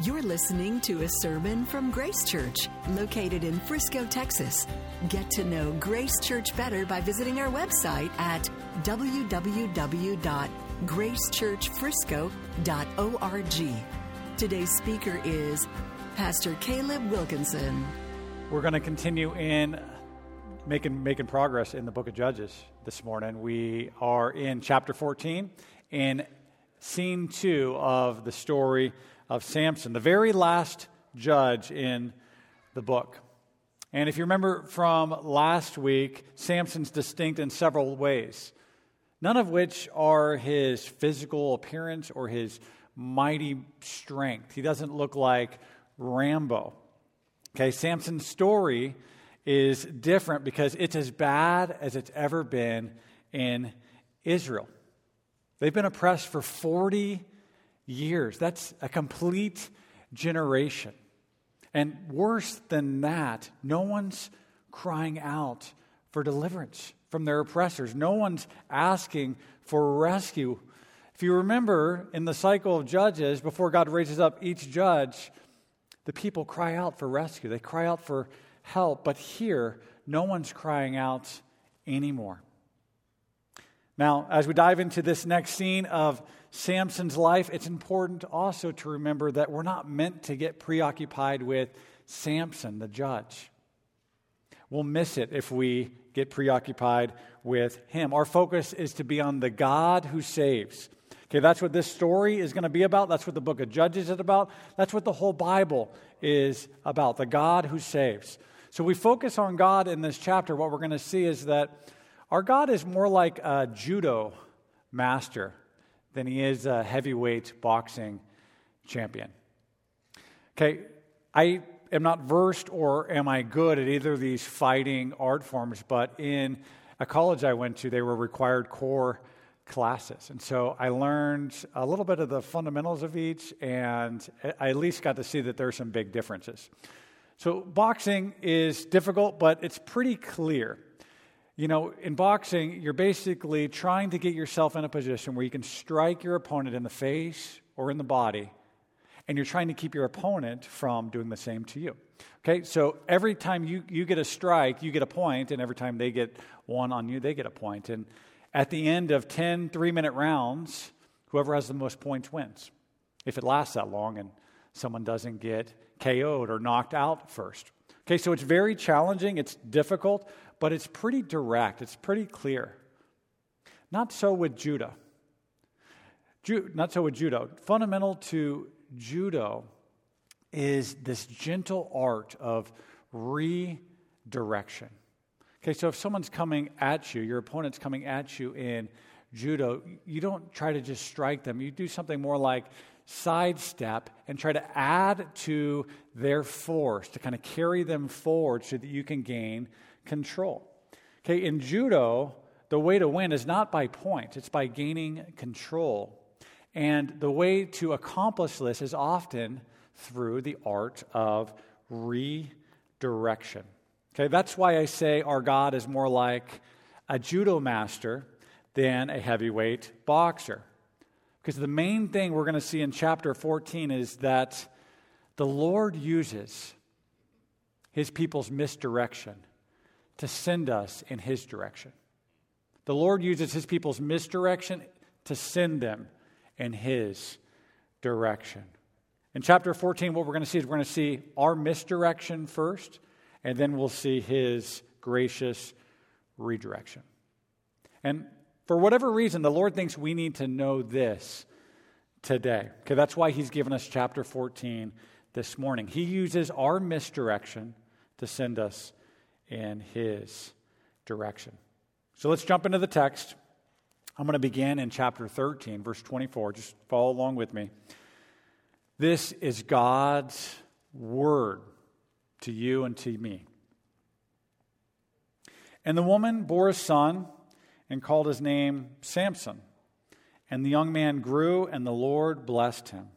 You're listening to a sermon from Grace Church, located in Frisco, Texas. Get to know Grace Church better by visiting our website at www.gracechurchfrisco.org. Today's speaker is Pastor Caleb Wilkinson. We're going to continue in making making progress in the book of Judges this morning. We are in chapter 14 in scene 2 of the story of Samson, the very last judge in the book. And if you remember from last week, Samson's distinct in several ways, none of which are his physical appearance or his mighty strength. He doesn't look like Rambo. Okay, Samson's story is different because it's as bad as it's ever been in Israel. They've been oppressed for 40 years. That's a complete generation. And worse than that, no one's crying out for deliverance from their oppressors. No one's asking for rescue. If you remember in the cycle of judges, before God raises up each judge, the people cry out for rescue. They cry out for help. But here, no one's crying out anymore. Now, as we dive into this next scene of Samson's life, it's important also to remember that we're not meant to get preoccupied with Samson, the judge. We'll miss it if we get preoccupied with him. Our focus is to be on the God who saves. Okay, that's what this story is going to be about. That's what the book of Judges is about. That's what the whole Bible is about the God who saves. So we focus on God in this chapter. What we're going to see is that our God is more like a judo master than he is a heavyweight boxing champion. Okay, I am not versed or am I good at either of these fighting art forms, but in a college I went to, they were required core classes. And so I learned a little bit of the fundamentals of each, and I at least got to see that there are some big differences. So boxing is difficult, but it's pretty clear. You know, in boxing, you're basically trying to get yourself in a position where you can strike your opponent in the face or in the body, and you're trying to keep your opponent from doing the same to you. Okay, so every time you, you get a strike, you get a point, and every time they get one on you, they get a point. And at the end of 10 three minute rounds, whoever has the most points wins. If it lasts that long and someone doesn't get KO'd or knocked out first. Okay, so it's very challenging, it's difficult, but it's pretty direct, it's pretty clear. Not so with Judah. Ju- not so with judo. Fundamental to judo is this gentle art of redirection. Okay, so if someone's coming at you, your opponent's coming at you in judo, you don't try to just strike them. You do something more like sidestep and try to add to their force to kind of carry them forward so that you can gain control. Okay, in judo, the way to win is not by points, it's by gaining control. And the way to accomplish this is often through the art of redirection. Okay, that's why I say our God is more like a judo master than a heavyweight boxer. Because the main thing we're going to see in chapter 14 is that the Lord uses his people's misdirection to send us in His direction. The Lord uses His people's misdirection to send them in His direction. In chapter 14, what we're going to see is we're going to see our misdirection first, and then we'll see His gracious redirection. And for whatever reason, the Lord thinks we need to know this today. Okay, that's why He's given us chapter 14 this morning. He uses our misdirection to send us in his direction. So let's jump into the text. I'm going to begin in chapter 13, verse 24. Just follow along with me. This is God's word to you and to me. And the woman bore a son and called his name Samson. And the young man grew, and the Lord blessed him.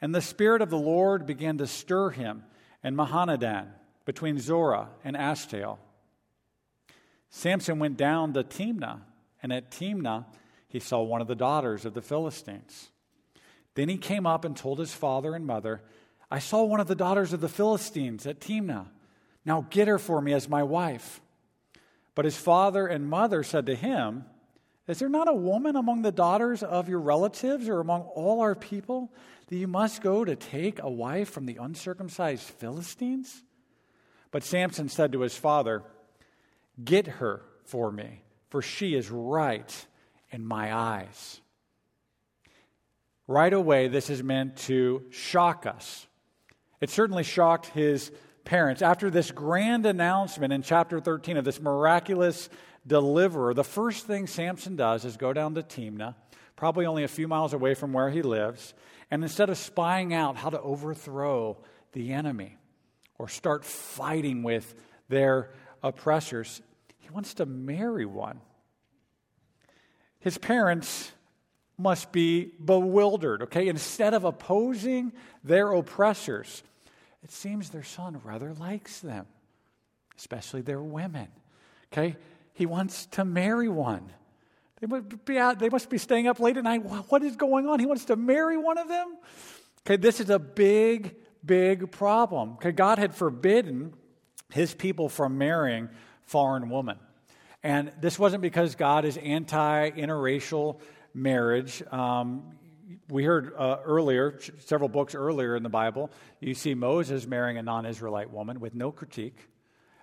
And the Spirit of the Lord began to stir him in Mahaneh-dan between Zorah and Eshtaol. Samson went down to Timnah, and at Timnah he saw one of the daughters of the Philistines. Then he came up and told his father and mother, I saw one of the daughters of the Philistines at Timnah. Now get her for me as my wife. But his father and mother said to him, Is there not a woman among the daughters of your relatives or among all our people that you must go to take a wife from the uncircumcised Philistines? But Samson said to his father, Get her for me, for she is right in my eyes. Right away, this is meant to shock us. It certainly shocked his parents. After this grand announcement in chapter 13 of this miraculous deliverer, the first thing Samson does is go down to Timnah, probably only a few miles away from where he lives, and instead of spying out how to overthrow the enemy or start fighting with their oppressors, he wants to marry one. His parents must be bewildered, okay? Instead of opposing their oppressors, it seems their son rather likes them, especially their women, okay? He wants to marry one. They must be out, they must be staying up late at night. What is going on? He wants to marry one of them? Okay, this is a big, big problem. Okay, God had forbidden his people from marrying foreign women. And this wasn't because God is anti interracial marriage. Um, we heard uh, earlier, several books earlier in the Bible, you see Moses marrying a non Israelite woman with no critique.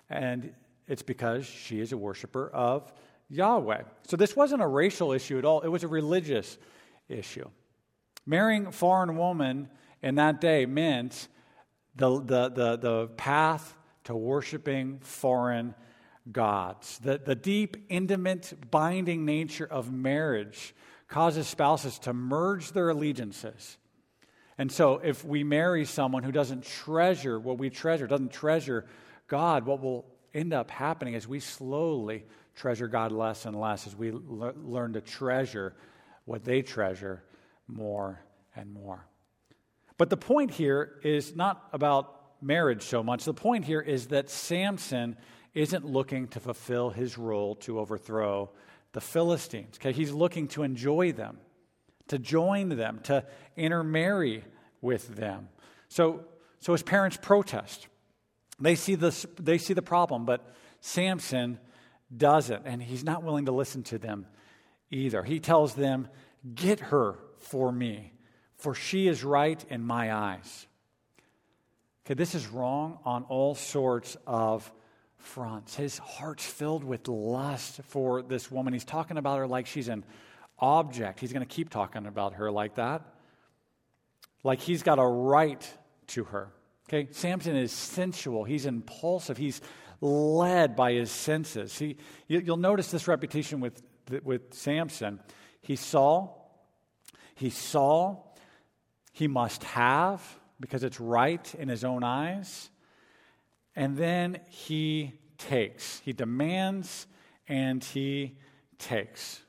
And it's because she is a worshiper of Yahweh. So this wasn't a racial issue at all, it was a religious issue. Marrying foreign woman in that day meant the, the, the, the path to worshiping foreign gods. The, the deep, intimate, binding nature of marriage causes spouses to merge their allegiances. And so, if we marry someone who doesn't treasure what we treasure, doesn't treasure God, what will end up happening is we slowly treasure God less and less as we le- learn to treasure what they treasure more and more. But the point here is not about marriage so much. The point here is that Samson isn't looking to fulfill his role to overthrow the Philistines. Okay, he's looking to enjoy them, to join them, to intermarry with them. So, so his parents protest. They see, this, they see the problem, but Samson doesn't, and he's not willing to listen to them either. He tells them, Get her for me, for she is right in my eyes. Okay, this is wrong on all sorts of fronts. His heart's filled with lust for this woman. He's talking about her like she's an object. He's going to keep talking about her like that. Like he's got a right to her. Okay? Samson is sensual. He's impulsive. He's led by his senses. He, you'll notice this reputation with, with Samson. He saw, he saw, he must have because it's right in his own eyes. And then he takes. He demands and he takes.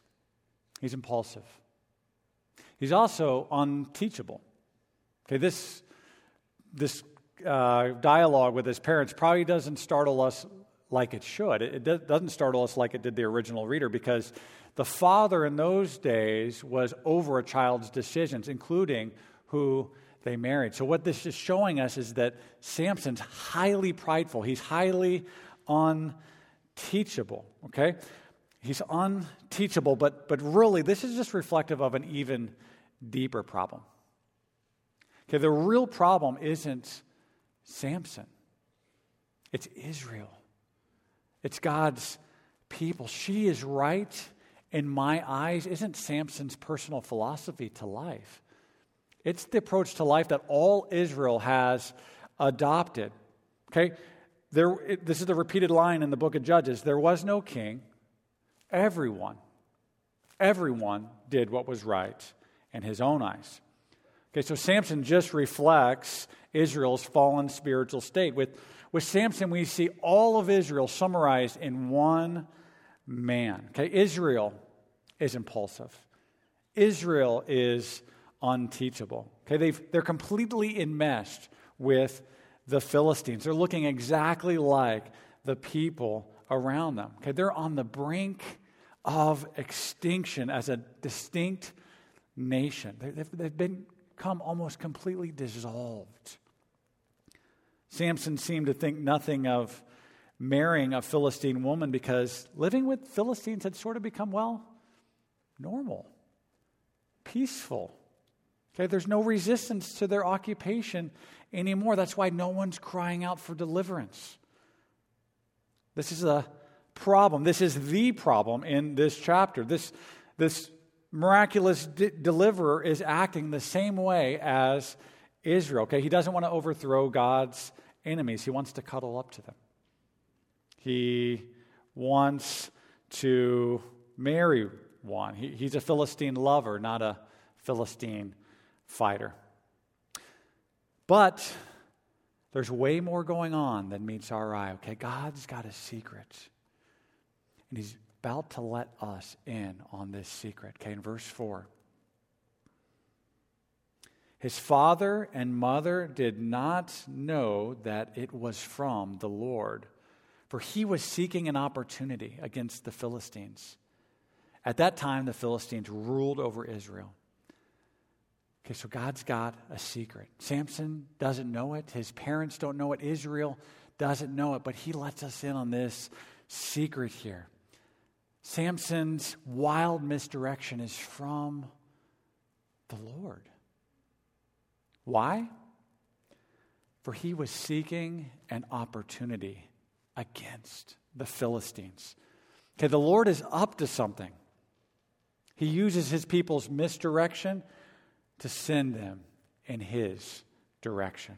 He's impulsive. He's also unteachable. Okay, this, this uh, dialogue with his parents probably doesn't startle us like it should. It, it doesn't startle us like it did the original reader because the father in those days was over a child's decisions, including who they married. So, what this is showing us is that Samson's highly prideful. He's highly unteachable, okay? He's unteachable, but, but really, this is just reflective of an even deeper problem. Okay, the real problem isn't Samson, it's Israel, it's God's people. She is right in my eyes, isn't Samson's personal philosophy to life. It's the approach to life that all Israel has adopted. Okay? There, it, this is the repeated line in the book of Judges. There was no king. Everyone, everyone did what was right in his own eyes. Okay, so Samson just reflects Israel's fallen spiritual state. With, with Samson, we see all of Israel summarized in one man. Okay, Israel is impulsive. Israel is unteachable. Okay, they they're completely enmeshed with the Philistines. They're looking exactly like the people around them. Okay, they're on the brink of extinction as a distinct nation. They've, they've become almost completely dissolved. Samson seemed to think nothing of marrying a Philistine woman because living with Philistines had sort of become, well, normal, peaceful. Okay, there's no resistance to their occupation anymore. That's why no one's crying out for deliverance. This is a problem. This is the problem in this chapter. This, this miraculous de- deliverer is acting the same way as Israel. Okay, he doesn't want to overthrow God's enemies, he wants to cuddle up to them. He wants to marry one. He, he's a Philistine lover, not a Philistine fighter. But there's way more going on than meets our eye, okay? God's got a secret. And He's about to let us in on this secret, okay? In verse 4. His father and mother did not know that it was from the Lord, for he was seeking an opportunity against the Philistines. At that time, the Philistines ruled over Israel. Okay, so God's got a secret. Samson doesn't know it, his parents don't know it, Israel doesn't know it, but he lets us in on this secret here. Samson's wild misdirection is from the Lord. Why? For he was seeking an opportunity against the Philistines. Okay, the Lord is up to something. He uses his people's misdirection to send them in his direction.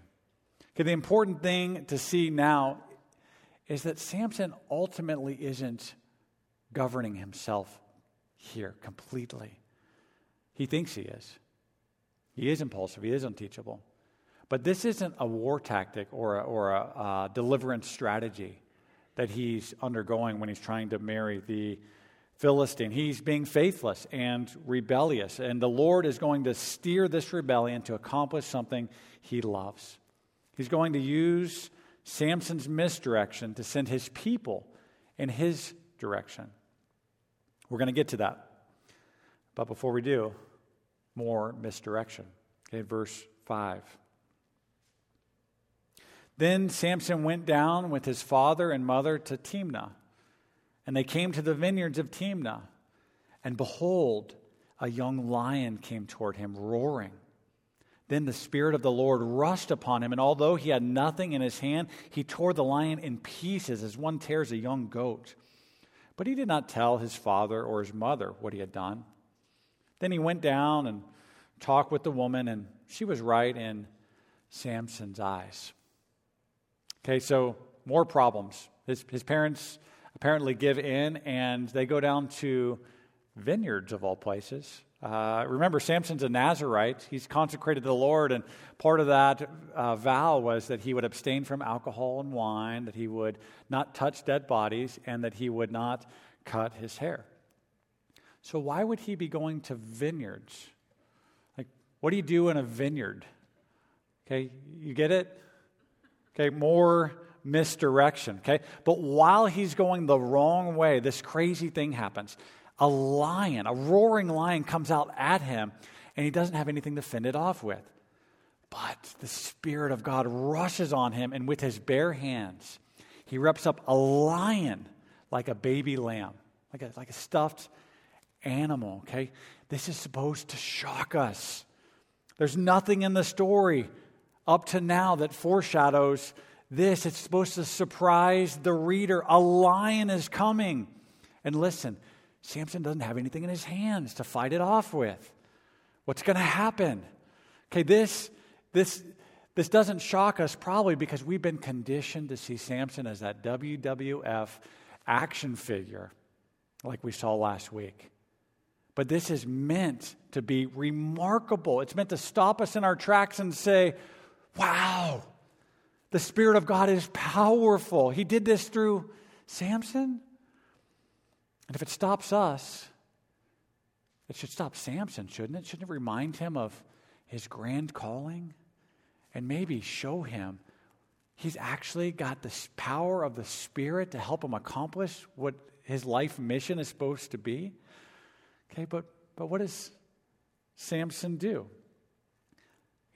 Okay, the important thing to see now is that Samson ultimately isn't governing himself here completely. He thinks he is. He is impulsive, he is unteachable. But this isn't a war tactic or a, or a deliverance strategy that he's undergoing when he's trying to marry the Philistine. He's being faithless and rebellious, and the Lord is going to steer this rebellion to accomplish something he loves. He's going to use Samson's misdirection to send his people in his direction. We're going to get to that. But before we do, more misdirection. Okay, verse 5. Then Samson went down with his father and mother to Timnah and they came to the vineyards of Timnah. And behold, a young lion came toward him, roaring. Then the Spirit of the Lord rushed upon him, and although he had nothing in his hand, he tore the lion in pieces as one tears a young goat. But he did not tell his father or his mother what he had done. Then he went down and talked with the woman, and she was right in Samson's eyes. Okay, so more problems. His, his parents apparently give in and they go down to vineyards of all places. Uh, remember, Samson's a Nazarite. He's consecrated to the Lord, and part of that uh, vow was that he would abstain from alcohol and wine, that he would not touch dead bodies, and that he would not cut his hair. So, why would he be going to vineyards? Like, what do you do in a vineyard? Okay, you get it? Okay, more misdirection, okay? But while he's going the wrong way, this crazy thing happens. A lion, a roaring lion, comes out at him, and he doesn't have anything to fend it off with. But the Spirit of God rushes on him, and with his bare hands, he rips up a lion like a baby lamb, like a, like a stuffed animal, okay? This is supposed to shock us. There's nothing in the story up to now that foreshadows this. It's supposed to surprise the reader. A lion is coming. And listen, Samson doesn't have anything in his hands to fight it off with. What's going to happen? Okay, this, this, this doesn't shock us probably because we've been conditioned to see Samson as that WWF action figure like we saw last week. But this is meant to be remarkable. It's meant to stop us in our tracks and say, wow, the Spirit of God is powerful. He did this through Samson. And if it stops us, it should stop Samson, shouldn't it? Shouldn't it remind him of his grand calling? And maybe show him he's actually got the power of the Spirit to help him accomplish what his life mission is supposed to be? Okay, but, but what does Samson do?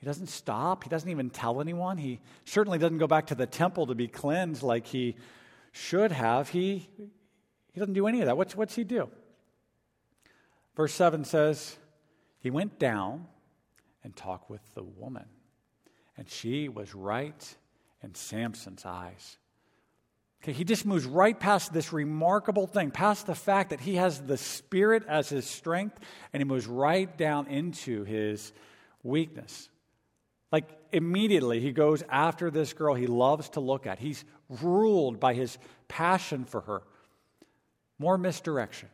He doesn't stop. He doesn't even tell anyone. He certainly doesn't go back to the temple to be cleansed like he should have. He, he doesn't do any of that. What's, what's he do? Verse 7 says, He went down and talked with the woman, and she was right in Samson's eyes. Okay, he just moves right past this remarkable thing, past the fact that he has the Spirit as his strength, and he moves right down into his weakness. Like immediately, he goes after this girl he loves to look at. He's ruled by his passion for her. More misdirection.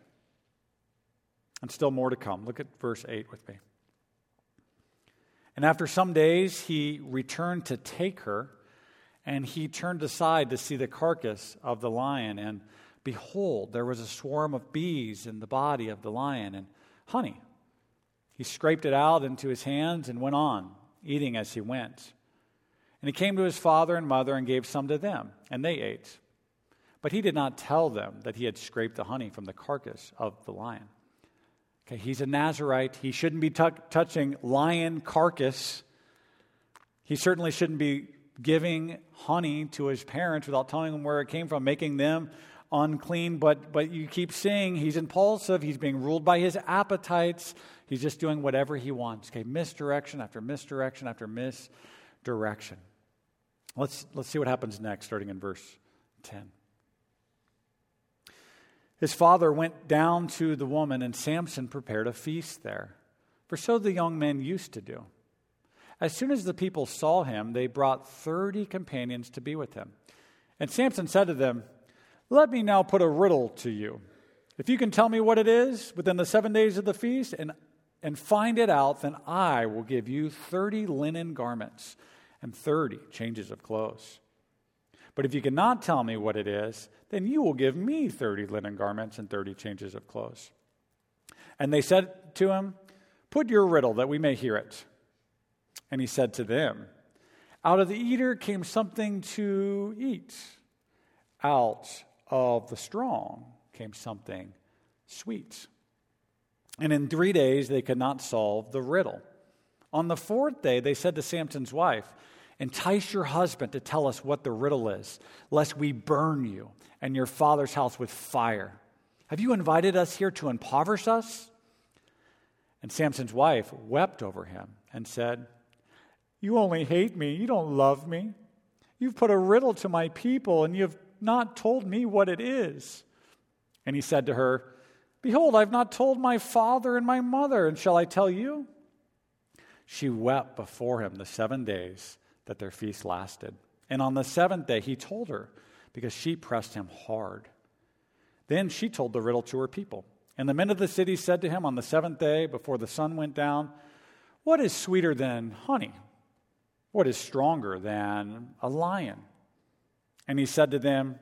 And still more to come. Look at verse 8 with me. And after some days, he returned to take her, and he turned aside to see the carcass of the lion. And behold, there was a swarm of bees in the body of the lion and honey. He scraped it out into his hands and went on, eating as he went. And he came to his father and mother and gave some to them, and they ate. But he did not tell them that he had scraped the honey from the carcass of the lion. Okay, he's a Nazarite. He shouldn't be t- touching lion carcass. He certainly shouldn't be giving honey to his parents without telling them where it came from, making them unclean. But, but you keep seeing he's impulsive. He's being ruled by his appetites. He's just doing whatever he wants. Okay, misdirection after misdirection after misdirection. Let's, let's see what happens next, starting in verse 10. His father went down to the woman, and Samson prepared a feast there, for so the young men used to do. As soon as the people saw him, they brought 30 companions to be with him. And Samson said to them, Let me now put a riddle to you. If you can tell me what it is within the seven days of the feast and, and find it out, then I will give you 30 linen garments and 30 changes of clothes. But if you cannot tell me what it is, then you will give me 30 linen garments and 30 changes of clothes. And they said to him, Put your riddle that we may hear it. And he said to them, Out of the eater came something to eat, out of the strong came something sweet. And in three days they could not solve the riddle. On the fourth day, they said to Samson's wife, Entice your husband to tell us what the riddle is, lest we burn you and your father's house with fire. Have you invited us here to impoverish us? And Samson's wife wept over him and said, You only hate me. You don't love me. You've put a riddle to my people, and you've not told me what it is. And he said to her, Behold, I've not told my father and my mother, and shall I tell you? She wept before him the seven days that their feast lasted. And on the seventh day, he told her because she pressed him hard. Then she told the riddle to her people. And the men of the city said to him on the seventh day, before the sun went down, What is sweeter than honey? What is stronger than a lion? And he said to them,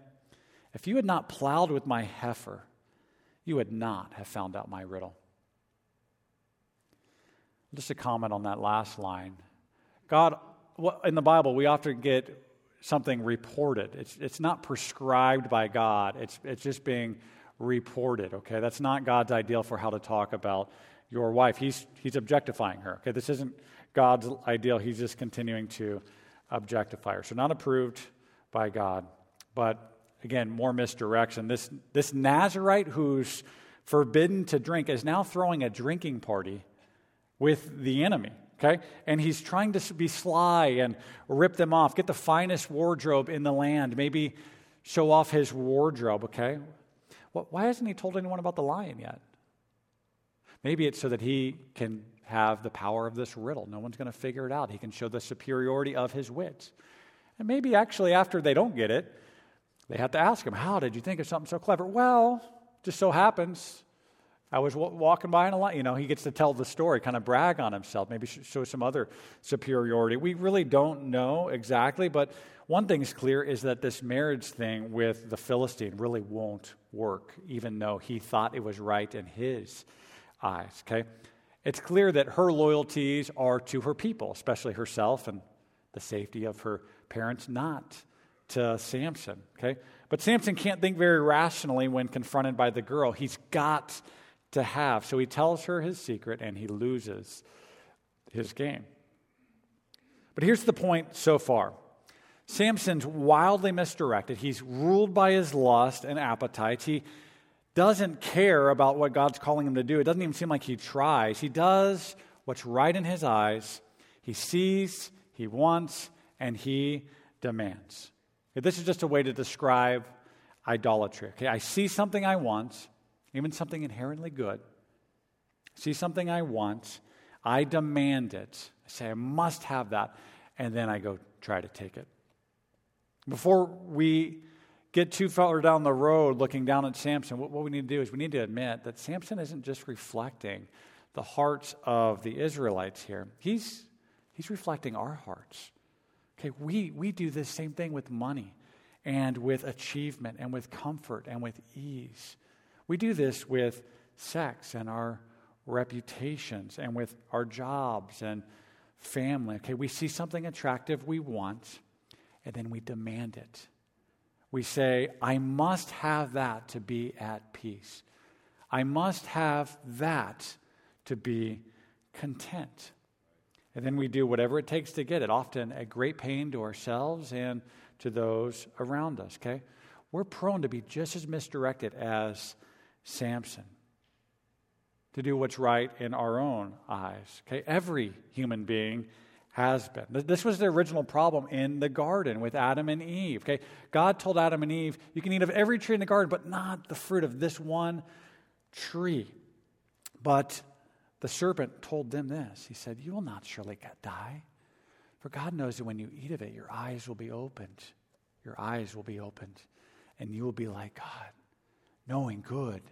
If you had not plowed with my heifer, you would not have found out my riddle. Just a comment on that last line. God in the Bible, we often get something reported. It's, it's not prescribed by God, it's, it's just being reported, okay? That's not God's ideal for how to talk about your wife. He's, he's objectifying her, okay? This isn't God's ideal. He's just continuing to objectify her. So, not approved by God. But again, more misdirection. This, this Nazarite who's forbidden to drink is now throwing a drinking party with the enemy okay? And he's trying to be sly and rip them off, get the finest wardrobe in the land, maybe show off his wardrobe, okay? Why hasn't he told anyone about the lion yet? Maybe it's so that he can have the power of this riddle. No one's going to figure it out. He can show the superiority of his wits. And maybe actually, after they don't get it, they have to ask him, How did you think of something so clever? Well, just so happens I was walking by in a light. You know, he gets to tell the story, kind of brag on himself, maybe show some other superiority. We really don't know exactly, but one thing's clear is that this marriage thing with the Philistine really won't work, even though he thought it was right in his eyes. Okay? It's clear that her loyalties are to her people, especially herself and the safety of her parents, not to Samson. Okay? But Samson can't think very rationally when confronted by the girl. He's got to have. So he tells her his secret and he loses his game. But here's the point so far Samson's wildly misdirected. He's ruled by his lust and appetites. He doesn't care about what God's calling him to do. It doesn't even seem like he tries. He does what's right in his eyes. He sees, he wants, and he demands. This is just a way to describe idolatry. Okay, I see something I want, even something inherently good. See something I want, I demand it. I say I must have that, and then I go try to take it. Before we get too far down the road looking down at Samson, what we need to do is we need to admit that Samson isn't just reflecting the hearts of the Israelites here. He's, he's reflecting our hearts. Okay, we, we do this same thing with money and with achievement and with comfort and with ease. We do this with sex and our reputations and with our jobs and family. Okay, we see something attractive we want, and then we demand it we say, I must have that to be at peace. I must have that to be content. And then we do whatever it takes to get it, often at great pain to ourselves and to those around us, okay? We're prone to be just as misdirected as Samson, to do what's right in our own eyes, okay? Every human being has been. This was the original problem in the garden with Adam and Eve. Okay, God told Adam and Eve, "You can eat of every tree in the garden, but not the fruit of this one tree." But the serpent told them this. He said, "You will not surely die, for God knows that when you eat of it, your eyes will be opened. Your eyes will be opened, and you will be like God, knowing good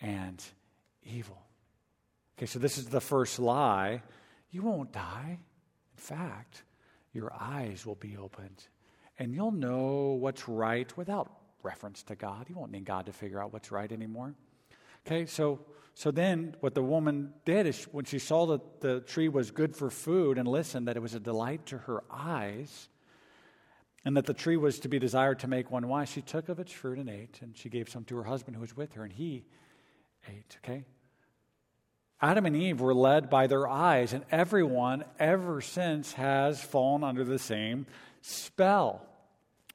and evil." Okay, so this is the first lie. You won't die In fact, your eyes will be opened and you'll know what's right without reference to God. You won't need God to figure out what's right anymore. Okay, so so then what the woman did is when she saw that the tree was good for food and listened that it was a delight to her eyes and that the tree was to be desired to make one wise, she took of its fruit and ate, and she gave some to her husband who was with her, and he ate. Okay? Adam and Eve were led by their eyes, and everyone ever since has fallen under the same spell.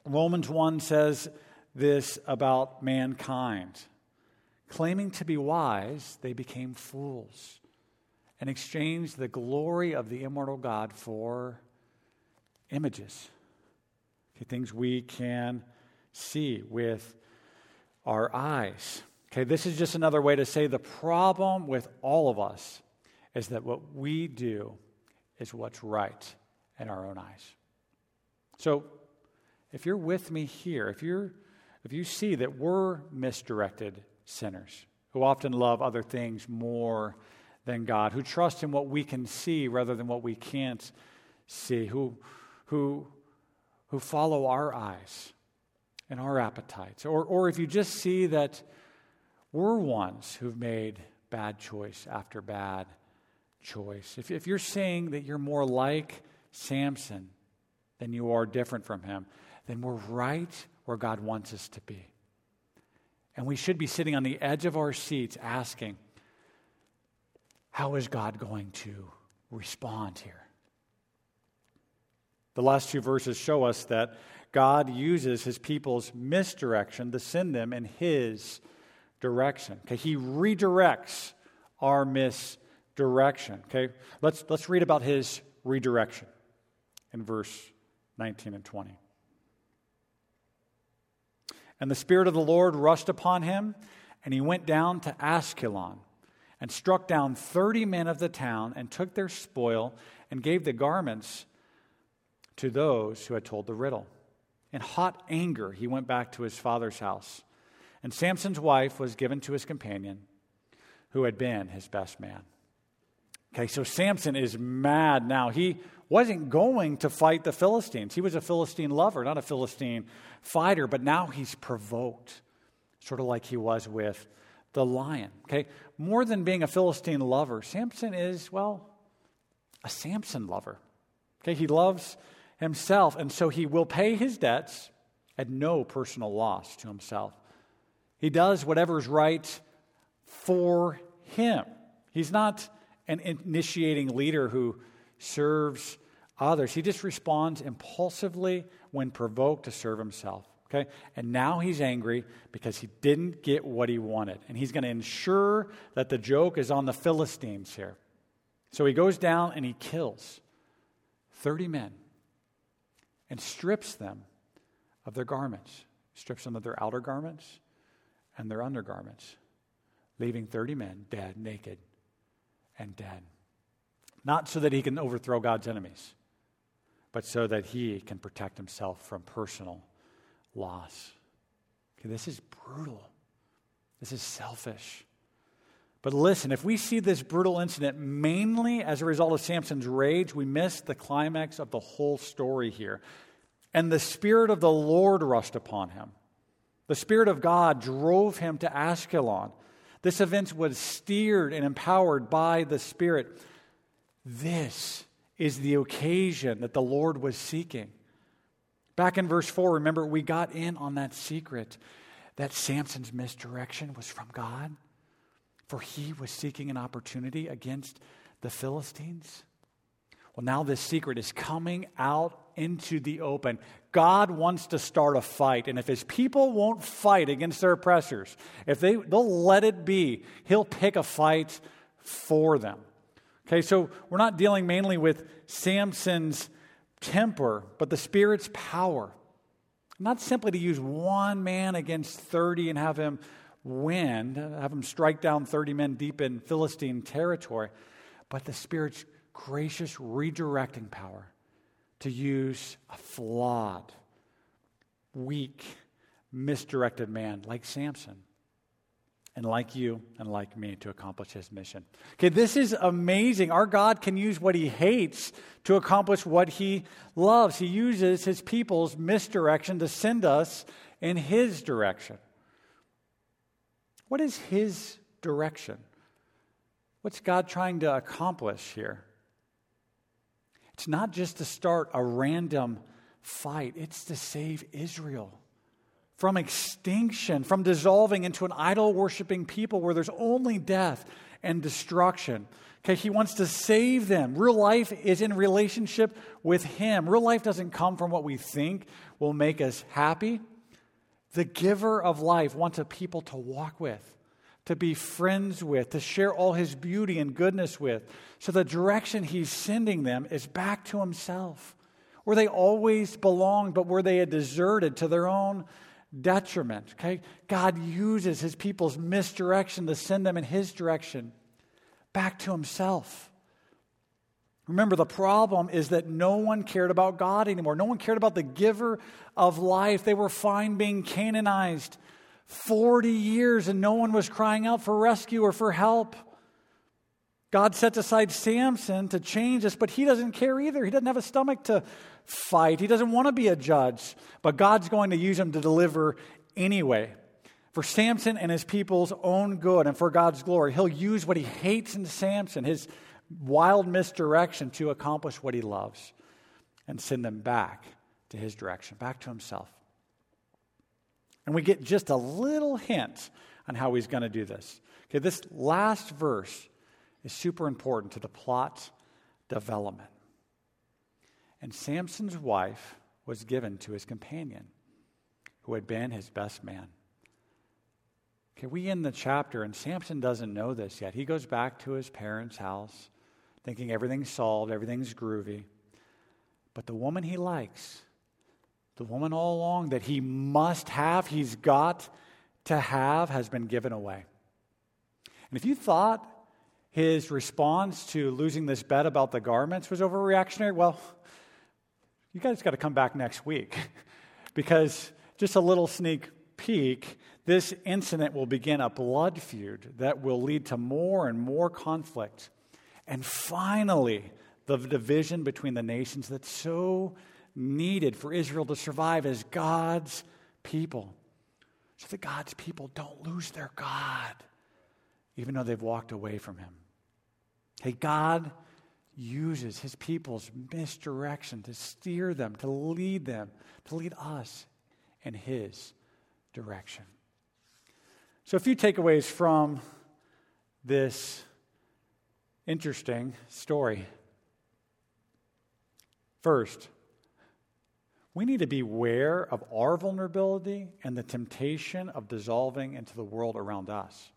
Romans 1 says this about mankind. Claiming to be wise, they became fools and exchanged the glory of the immortal God for images, things we can see with our eyes. Okay, this is just another way to say the problem with all of us is that what we do is what's right in our own eyes. So, if you're with me here, if you're if you see that we're misdirected sinners who often love other things more than God, who trust in what we can see rather than what we can't see, who who who follow our eyes and our appetites, or or if you just see that we're ones who've made bad choice after bad choice. If, if you're saying that you're more like Samson than you are different from him, then we're right where God wants us to be. And we should be sitting on the edge of our seats asking, how is God going to respond here? The last two verses show us that God uses his people's misdirection to send them in his direction. Okay, he redirects our misdirection. Okay, let's let's read about his redirection in verse 19 and 20. And the Spirit of the Lord rushed upon him, and he went down to Ashkelon and struck down 30 men of the town and took their spoil and gave the garments to those who had told the riddle. In hot anger, he went back to his father's house. And Samson's wife was given to his companion, who had been his best man. Okay, so Samson is mad now. He wasn't going to fight the Philistines. He was a Philistine lover, not a Philistine fighter, but now he's provoked, sort of like he was with the lion. Okay, more than being a Philistine lover, Samson is, well, a Samson lover. Okay, he loves himself, and so he will pay his debts at no personal loss to himself. He does whatever's right for him. He's not an initiating leader who serves others. He just responds impulsively when provoked to serve himself. Okay? And now he's angry because he didn't get what he wanted. And he's going to ensure that the joke is on the Philistines here. So he goes down and he kills 30 men and strips them of their garments, strips them of their outer garments and their undergarments, leaving 30 men dead, naked, and dead. Not so that he can overthrow God's enemies, but so that he can protect himself from personal loss. Okay, this is brutal. This is selfish. But listen, if we see this brutal incident mainly as a result of Samson's rage, we miss the climax of the whole story here. And the Spirit of the Lord rushed upon him. The Spirit of God drove him to Ashkelon. This event was steered and empowered by the Spirit. This is the occasion that the Lord was seeking. Back in verse 4, remember, we got in on that secret that Samson's misdirection was from God, for he was seeking an opportunity against the Philistines. Well, now this secret is coming out into the open. God wants to start a fight, and if his people won't fight against their oppressors, if they, they'll let it be, he'll pick a fight for them. Okay, so we're not dealing mainly with Samson's temper, but the Spirit's power. Not simply to use one man against 30 and have him win, have him strike down 30 men deep in Philistine territory, but the Spirit's gracious redirecting power to use a flawed, weak, misdirected man like Samson and like you and like me to accomplish his mission. Okay, this is amazing. Our God can use what he hates to accomplish what he loves. He uses his people's misdirection to send us in his direction. What is his direction? What's God trying to accomplish here? It's not just to start a random fight, it's to save Israel from extinction, from dissolving into an idol worshiping people where there's only death and destruction. Okay, he wants to save them. Real life is in relationship with him. Real life doesn't come from what we think will make us happy. The giver of life wants a people to walk with, to be friends with, to share all his beauty and goodness with. So the direction he's sending them is back to himself, where they always belonged, but where they had deserted to their own detriment. Okay? God uses his people's misdirection to send them in his direction back to himself. Remember, the problem is that no one cared about God anymore. No one cared about the giver of life. They were fine being canonized 40 years and no one was crying out for rescue or for help. God sets aside Samson to change us, but he doesn't care either. He doesn't have a stomach to fight. He doesn't want to be a judge, but God's going to use him to deliver anyway. For Samson and his people's own good and for God's glory, he'll use what he hates in Samson, his wild misdirection, to accomplish what he loves and send them back to his direction, back to himself. And we get just a little hint on how he's going to do this. Okay, this last verse is super important to the plot development. And Samson's wife was given to his companion, who had been his best man. Okay, we end the chapter, and Samson doesn't know this yet. He goes back to his parents' house, thinking everything's solved, everything's groovy. But the woman he likes, the woman all along that he must have, he's got to have, has been given away. And if you thought his response to losing this bet about the garments was overreactionary, well, you guys got to come back next week because just a little sneak peek this incident will begin a blood feud that will lead to more and more conflict. And finally, the division between the nations that's so needed for Israel to survive as God's people. So that God's people don't lose their God, even though they've walked away from Him. Hey, God uses his people's misdirection to steer them, to lead them, to lead us in his direction. So, a few takeaways from this interesting story. First, we need to be aware of our vulnerability and the temptation of dissolving into the world around us.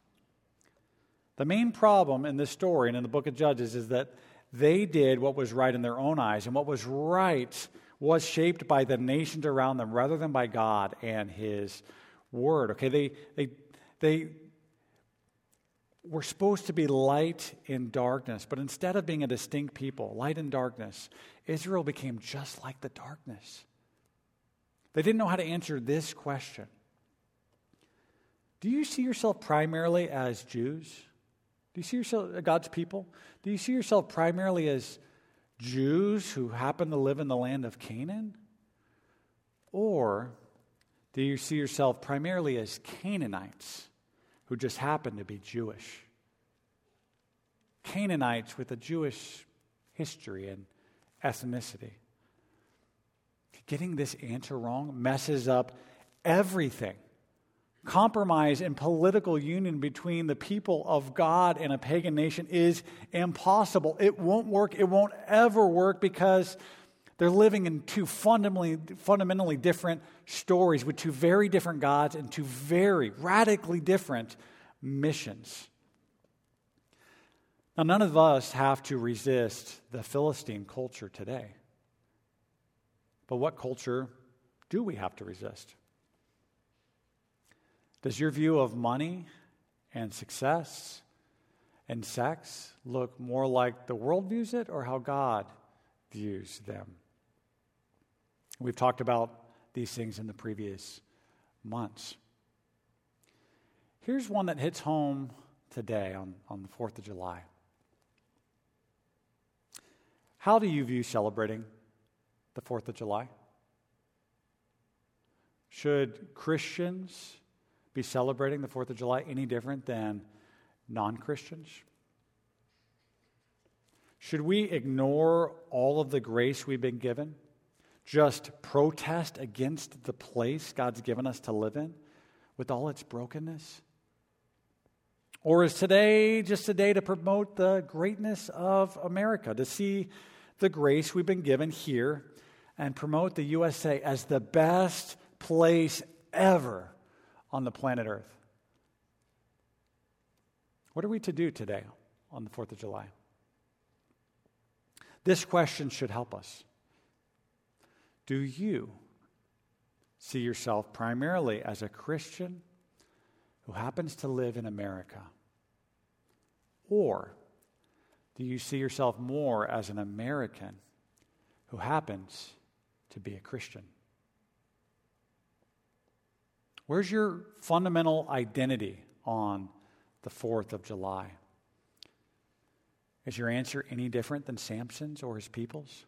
The main problem in this story and in the book of Judges is that they did what was right in their own eyes, and what was right was shaped by the nations around them rather than by God and His Word. Okay, they, they, they were supposed to be light in darkness, but instead of being a distinct people, light in darkness, Israel became just like the darkness. They didn't know how to answer this question Do you see yourself primarily as Jews? Do you see yourself uh, God's people? Do you see yourself primarily as Jews who happen to live in the land of Canaan? Or do you see yourself primarily as Canaanites who just happen to be Jewish? Canaanites with a Jewish history and ethnicity. Getting this answer wrong messes up everything. Compromise and political union between the people of God and a pagan nation is impossible. It won't work. It won't ever work because they're living in two fundamentally, fundamentally different stories with two very different gods and two very radically different missions. Now, none of us have to resist the Philistine culture today. But what culture do we have to resist? Does your view of money and success and sex look more like the world views it or how God views them? We've talked about these things in the previous months. Here's one that hits home today on, on the 4th of July. How do you view celebrating the 4th of July? Should Christians be celebrating the 4th of July any different than non Christians? Should we ignore all of the grace we've been given? Just protest against the place God's given us to live in with all its brokenness? Or is today just a day to promote the greatness of America, to see the grace we've been given here and promote the USA as the best place ever on the planet Earth. What are we to do today on the 4th of July? This question should help us. Do you see yourself primarily as a Christian who happens to live in America? Or do you see yourself more as an American who happens to be a Christian? Where's your fundamental identity on the 4th of July? Is your answer any different than Samson's or his people's?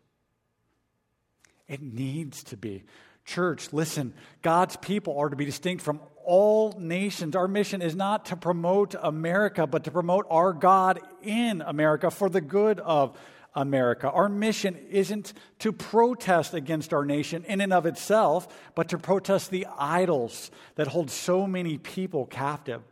It needs to be. Church, listen, God's people are to be distinct from all nations. Our mission is not to promote America, but to promote our God in America for the good of America. Our mission isn't to protest against our nation in and of itself, but to protest the idols that hold so many people captive.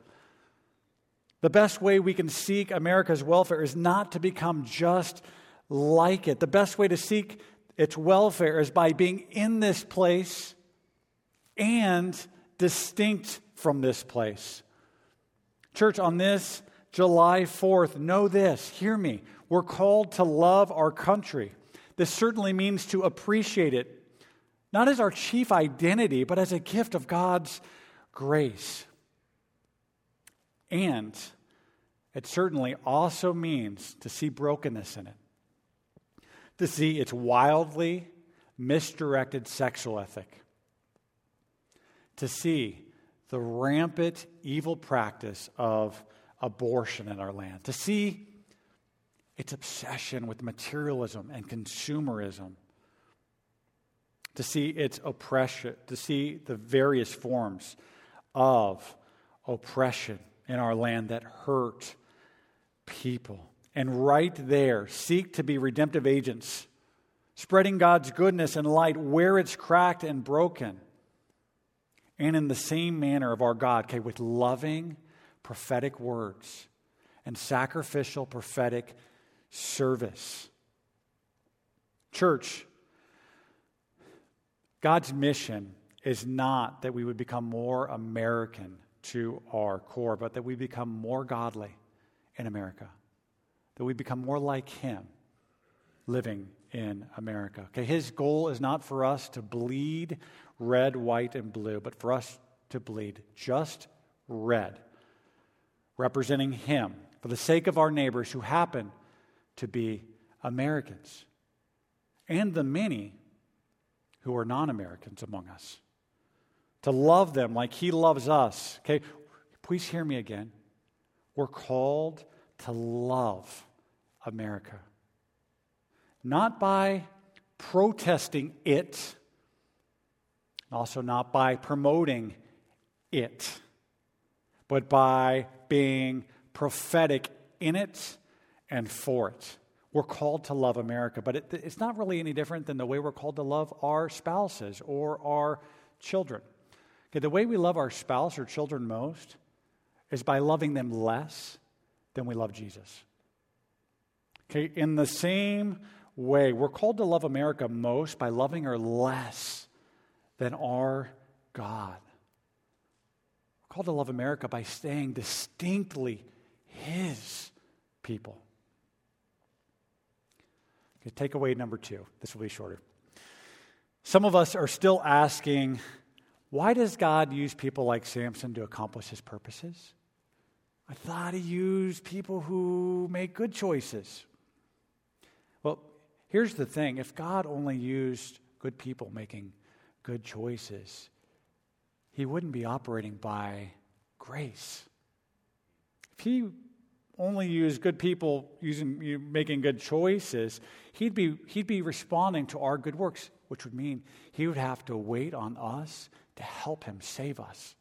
The best way we can seek America's welfare is not to become just like it. The best way to seek its welfare is by being in this place and distinct from this place. Church, on this July 4th, know this, hear me. We're called to love our country. This certainly means to appreciate it, not as our chief identity, but as a gift of God's grace. And it certainly also means to see brokenness in it, to see its wildly misdirected sexual ethic, to see the rampant evil practice of abortion in our land, to see its obsession with materialism and consumerism, to see its oppression, to see the various forms of oppression in our land that hurt people. And right there, seek to be redemptive agents, spreading God's goodness and light where it's cracked and broken. And in the same manner of our God, okay, with loving prophetic words and sacrificial prophetic service. Church, God's mission is not that we would become more American to our core, but that we become more godly in America, that we become more like Him living in America. Okay, His goal is not for us to bleed red, white, and blue, but for us to bleed just red, representing Him for the sake of our neighbors who happen to be Americans and the many who are non Americans among us. To love them like He loves us. Okay, please hear me again. We're called to love America. Not by protesting it, also not by promoting it, but by being prophetic in it and for it. We're called to love America, but it, it's not really any different than the way we're called to love our spouses or our children. Okay, the way we love our spouse or children most is by loving them less than we love Jesus. Okay, in the same way, we're called to love America most by loving her less than our God. We're called to love America by staying distinctly His people. Okay, takeaway number two. This will be shorter. Some of us are still asking, why does God use people like Samson to accomplish his purposes? I thought he used people who make good choices. Well, here's the thing if God only used good people making good choices, he wouldn't be operating by grace. If he only use good people using making good choices, he'd be, he'd be responding to our good works, which would mean he would have to wait on us to help him save us.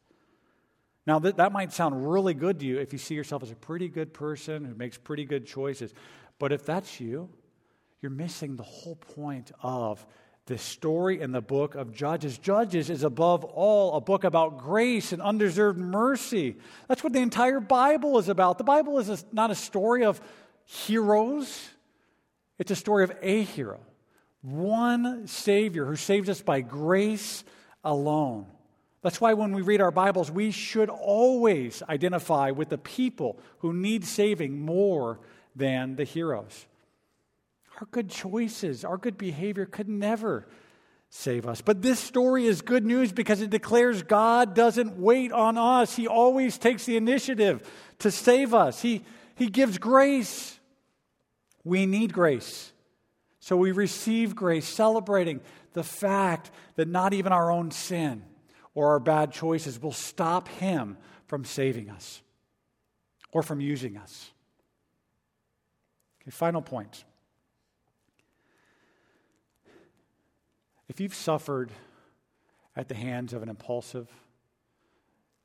Now, that, that might sound really good to you if you see yourself as a pretty good person who makes pretty good choices. But if that's you, you're missing the whole point of the story in the book of Judges. Judges is above all a book about grace and undeserved mercy. That's what the entire Bible is about. The Bible is a, not a story of heroes, it's a story of a hero. One Savior who saves us by grace alone. That's why when we read our Bibles, we should always identify with the people who need saving more than the heroes. Our good choices, our good behavior could never save us. But this story is good news because it declares God doesn't wait on us. He always takes the initiative to save us. He, he gives grace. We need grace. So we receive grace, celebrating the fact that not even our own sin or our bad choices will stop Him from saving us or from using us. Okay, final point. If you've suffered at the hands of an impulsive,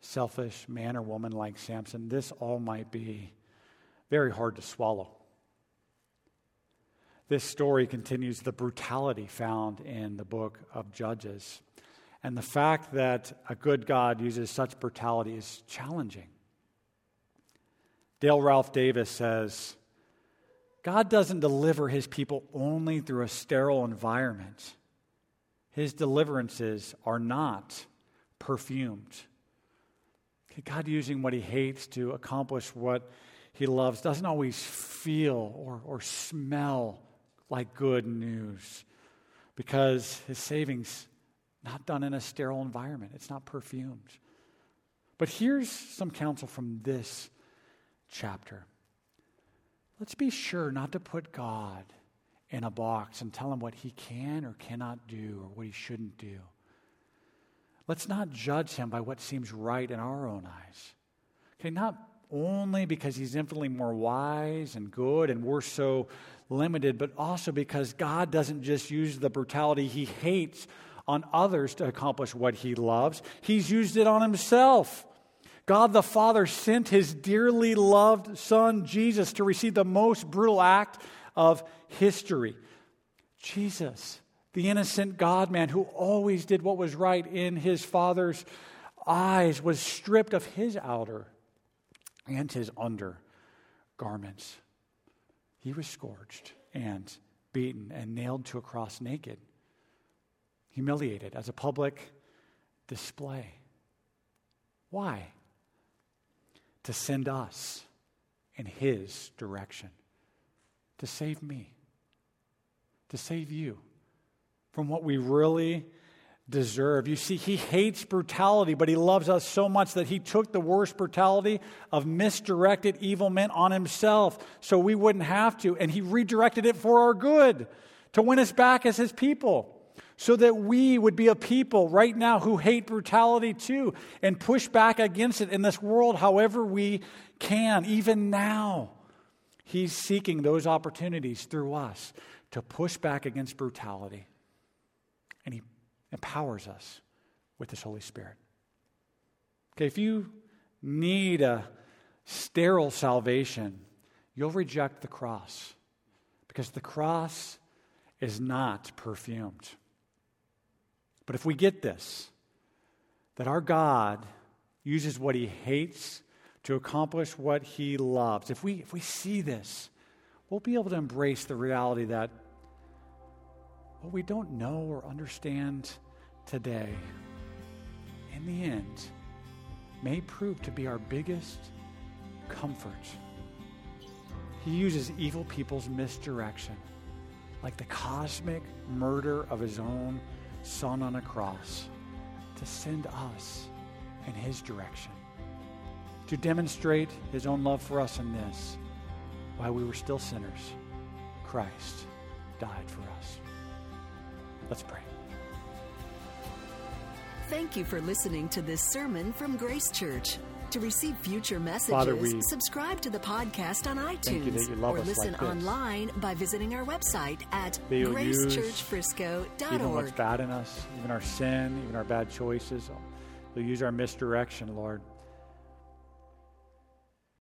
selfish man or woman like Samson, this all might be very hard to swallow. This story continues the brutality found in the book of Judges. And the fact that a good God uses such brutality is challenging. Dale Ralph Davis says God doesn't deliver his people only through a sterile environment. His deliverances are not perfumed. God using what he hates to accomplish what he loves doesn't always feel or, or smell like good news because his savings not done in a sterile environment. It's not perfumed. But here's some counsel from this chapter. Let's be sure not to put god in a box and tell him what he can or cannot do or what he shouldn't do. Let's not judge him by what seems right in our own eyes. Okay, not only because he's infinitely more wise and good and we're so limited, but also because God doesn't just use the brutality he hates on others to accomplish what he loves, he's used it on himself. God the Father sent his dearly loved Son, Jesus, to receive the most brutal act of history. Jesus, the innocent God man who always did what was right in his Father's eyes, was stripped of his outer and his under garments. He was scourged and beaten and nailed to a cross naked. humiliated as a public display. Why? To send us in His direction, to save me, to save you from what we really deserve. You see, He hates brutality, but He loves us so much that He took the worst brutality of misdirected evil men on Himself so we wouldn't have to, and He redirected it for our good to win us back as His people so that we would be a people right now who hate brutality too and push back against it in this world however we can, even now. He's seeking those opportunities through us to push back against brutality. And He empowers us with His Holy Spirit. Okay, if you need a sterile salvation, you'll reject the cross because the cross is not perfumed. But if we get this, that our God uses what he hates to accomplish what he loves, if we, if we see this, we'll be able to embrace the reality that what we don't know or understand today, in the end, may prove to be our biggest comfort. He uses evil people's misdirection, like the cosmic murder of his own Son on a cross to send us in His direction, to demonstrate His own love for us in this. While we were still sinners, Christ died for us. Let's pray. Thank you for listening to this sermon from Grace Church. To receive future messages, Father, subscribe to the podcast on thank you iTunes you or listen like online by visiting our website at That you'll use even gracechurchfrisco.org. what's bad in us, even our sin, even our bad choices. You'll use our misdirection, Lord,